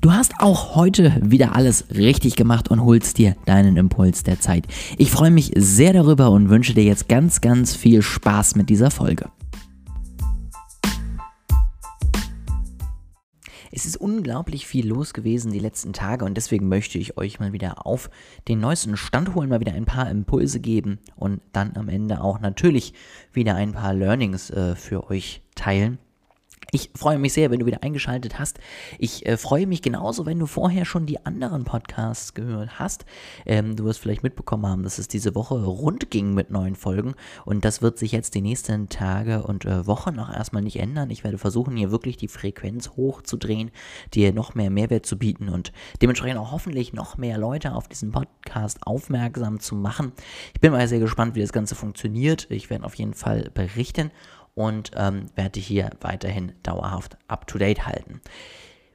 Du hast auch heute wieder alles richtig gemacht und holst dir deinen Impuls der Zeit. Ich freue mich sehr darüber und wünsche dir jetzt ganz, ganz viel Spaß mit dieser Folge. Es ist unglaublich viel los gewesen die letzten Tage und deswegen möchte ich euch mal wieder auf den neuesten Stand holen, mal wieder ein paar Impulse geben und dann am Ende auch natürlich wieder ein paar Learnings äh, für euch teilen. Ich freue mich sehr, wenn du wieder eingeschaltet hast. Ich äh, freue mich genauso, wenn du vorher schon die anderen Podcasts gehört hast. Ähm, du wirst vielleicht mitbekommen haben, dass es diese Woche rund ging mit neuen Folgen und das wird sich jetzt die nächsten Tage und äh, Wochen noch erstmal nicht ändern. Ich werde versuchen, hier wirklich die Frequenz hochzudrehen, dir noch mehr Mehrwert zu bieten und dementsprechend auch hoffentlich noch mehr Leute auf diesen Podcast aufmerksam zu machen. Ich bin mal sehr gespannt, wie das Ganze funktioniert. Ich werde auf jeden Fall berichten und ähm, werde hier weiterhin dauerhaft up-to-date halten.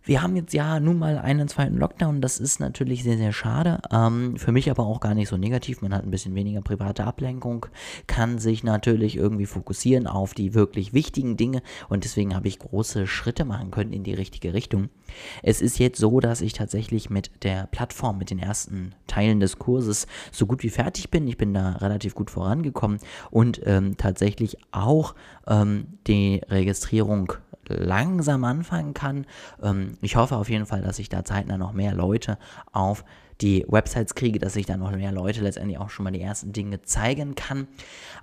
Wir haben jetzt ja nun mal einen zweiten Lockdown, das ist natürlich sehr, sehr schade. Ähm, für mich aber auch gar nicht so negativ. Man hat ein bisschen weniger private Ablenkung, kann sich natürlich irgendwie fokussieren auf die wirklich wichtigen Dinge und deswegen habe ich große Schritte machen können in die richtige Richtung. Es ist jetzt so, dass ich tatsächlich mit der Plattform, mit den ersten Teilen des Kurses so gut wie fertig bin. Ich bin da relativ gut vorangekommen und ähm, tatsächlich auch ähm, die Registrierung langsam anfangen kann. Ähm, ich hoffe auf jeden Fall, dass ich da zeitnah noch mehr Leute auf die Websites kriege, dass ich dann noch mehr Leute letztendlich auch schon mal die ersten Dinge zeigen kann.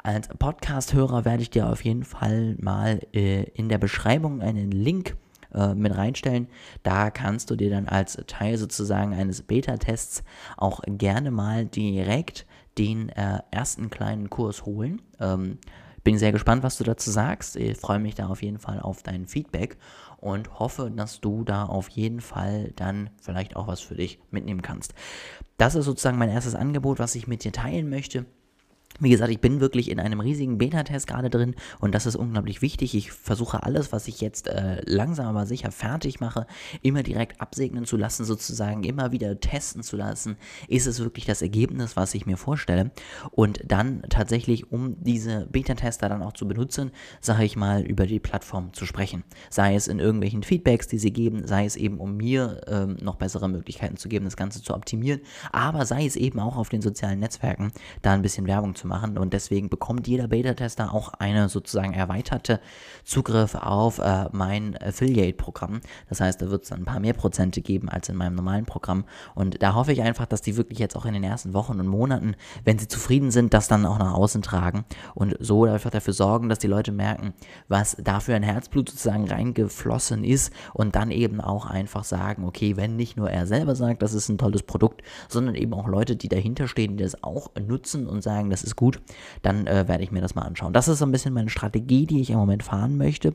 Als Podcast-Hörer werde ich dir auf jeden Fall mal äh, in der Beschreibung einen Link äh, mit reinstellen. Da kannst du dir dann als Teil sozusagen eines Beta-Tests auch gerne mal direkt den äh, ersten kleinen Kurs holen. Bin sehr gespannt, was du dazu sagst. Ich freue mich da auf jeden Fall auf dein Feedback und hoffe, dass du da auf jeden Fall dann vielleicht auch was für dich mitnehmen kannst. Das ist sozusagen mein erstes Angebot, was ich mit dir teilen möchte. Wie gesagt, ich bin wirklich in einem riesigen Beta-Test gerade drin und das ist unglaublich wichtig. Ich versuche alles, was ich jetzt äh, langsam aber sicher fertig mache, immer direkt absegnen zu lassen, sozusagen immer wieder testen zu lassen. Ist es wirklich das Ergebnis, was ich mir vorstelle? Und dann tatsächlich, um diese Beta-Tester dann auch zu benutzen, sage ich mal, über die Plattform zu sprechen. Sei es in irgendwelchen Feedbacks, die sie geben, sei es eben, um mir ähm, noch bessere Möglichkeiten zu geben, das Ganze zu optimieren, aber sei es eben auch auf den sozialen Netzwerken, da ein bisschen Werbung zu machen und deswegen bekommt jeder Beta-Tester auch eine sozusagen erweiterte Zugriff auf äh, mein Affiliate-Programm. Das heißt, da wird es dann ein paar mehr Prozente geben als in meinem normalen Programm und da hoffe ich einfach, dass die wirklich jetzt auch in den ersten Wochen und Monaten, wenn sie zufrieden sind, das dann auch nach außen tragen und so einfach dafür sorgen, dass die Leute merken, was dafür ein Herzblut sozusagen reingeflossen ist und dann eben auch einfach sagen, okay, wenn nicht nur er selber sagt, das ist ein tolles Produkt, sondern eben auch Leute, die dahinter stehen, die das auch nutzen und sagen, das ist gut, dann äh, werde ich mir das mal anschauen. Das ist so ein bisschen meine Strategie, die ich im Moment fahren möchte.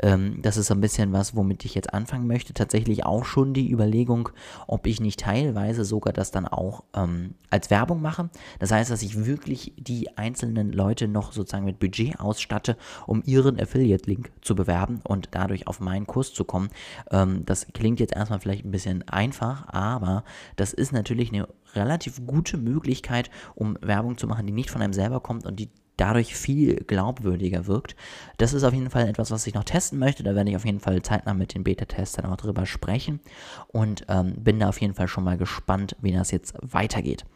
Ähm, das ist so ein bisschen was, womit ich jetzt anfangen möchte. Tatsächlich auch schon die Überlegung, ob ich nicht teilweise sogar das dann auch ähm, als Werbung mache. Das heißt, dass ich wirklich die einzelnen Leute noch sozusagen mit Budget ausstatte, um ihren Affiliate-Link zu bewerben und dadurch auf meinen Kurs zu kommen. Ähm, das klingt jetzt erstmal vielleicht ein bisschen einfach, aber das ist natürlich eine relativ gute Möglichkeit, um Werbung zu machen, die nicht von einem selber kommt und die dadurch viel glaubwürdiger wirkt. Das ist auf jeden Fall etwas, was ich noch testen möchte. Da werde ich auf jeden Fall zeitnah mit den Beta-Testern auch drüber sprechen und ähm, bin da auf jeden Fall schon mal gespannt, wie das jetzt weitergeht.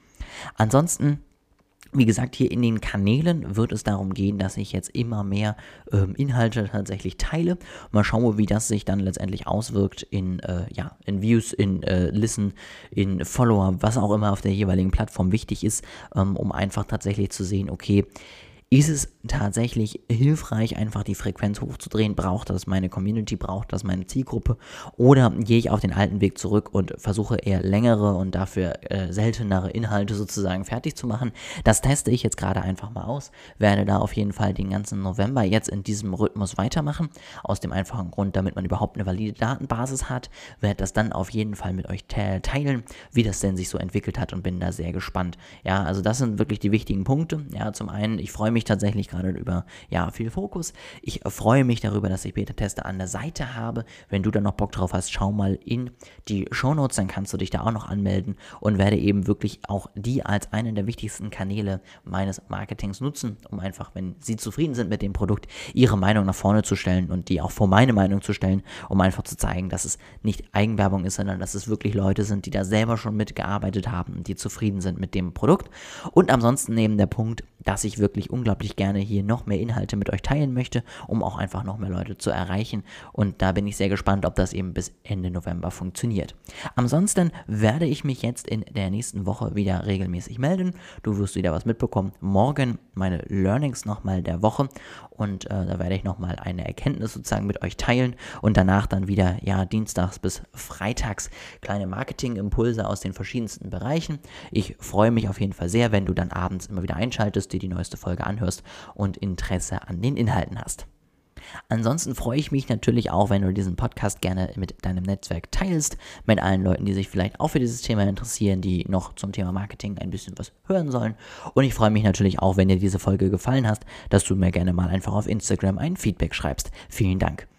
Ansonsten wie gesagt, hier in den Kanälen wird es darum gehen, dass ich jetzt immer mehr ähm, Inhalte tatsächlich teile. Mal schauen, wie das sich dann letztendlich auswirkt in, äh, ja, in Views, in äh, Listen, in Follower, was auch immer auf der jeweiligen Plattform wichtig ist, ähm, um einfach tatsächlich zu sehen, okay, ist es tatsächlich hilfreich, einfach die Frequenz hochzudrehen? Braucht das meine Community? Braucht das meine Zielgruppe? Oder gehe ich auf den alten Weg zurück und versuche eher längere und dafür äh, seltenere Inhalte sozusagen fertig zu machen? Das teste ich jetzt gerade einfach mal aus. Werde da auf jeden Fall den ganzen November jetzt in diesem Rhythmus weitermachen. Aus dem einfachen Grund, damit man überhaupt eine valide Datenbasis hat. Werde das dann auf jeden Fall mit euch teilen, wie das denn sich so entwickelt hat und bin da sehr gespannt. Ja, also das sind wirklich die wichtigen Punkte. Ja, zum einen, ich freue mich, ich tatsächlich gerade über ja, viel Fokus. Ich freue mich darüber, dass ich Beta-Tester an der Seite habe. Wenn du da noch Bock drauf hast, schau mal in die Show Notes, dann kannst du dich da auch noch anmelden und werde eben wirklich auch die als einen der wichtigsten Kanäle meines Marketings nutzen, um einfach, wenn sie zufrieden sind mit dem Produkt, ihre Meinung nach vorne zu stellen und die auch vor meine Meinung zu stellen, um einfach zu zeigen, dass es nicht Eigenwerbung ist, sondern dass es wirklich Leute sind, die da selber schon mitgearbeitet haben, die zufrieden sind mit dem Produkt. Und ansonsten neben der Punkt, dass ich wirklich unglaublich gerne hier noch mehr Inhalte mit euch teilen möchte, um auch einfach noch mehr Leute zu erreichen. Und da bin ich sehr gespannt, ob das eben bis Ende November funktioniert. Ansonsten werde ich mich jetzt in der nächsten Woche wieder regelmäßig melden. Du wirst wieder was mitbekommen. Morgen meine Learnings nochmal der Woche und äh, da werde ich nochmal eine Erkenntnis sozusagen mit euch teilen und danach dann wieder, ja, dienstags bis freitags kleine Marketing-Impulse aus den verschiedensten Bereichen. Ich freue mich auf jeden Fall sehr, wenn du dann abends immer wieder einschaltest, dir die neueste Folge anhörst und Interesse an den Inhalten hast. Ansonsten freue ich mich natürlich auch, wenn du diesen Podcast gerne mit deinem Netzwerk teilst, mit allen Leuten, die sich vielleicht auch für dieses Thema interessieren, die noch zum Thema Marketing ein bisschen was hören sollen. Und ich freue mich natürlich auch, wenn dir diese Folge gefallen hat, dass du mir gerne mal einfach auf Instagram ein Feedback schreibst. Vielen Dank.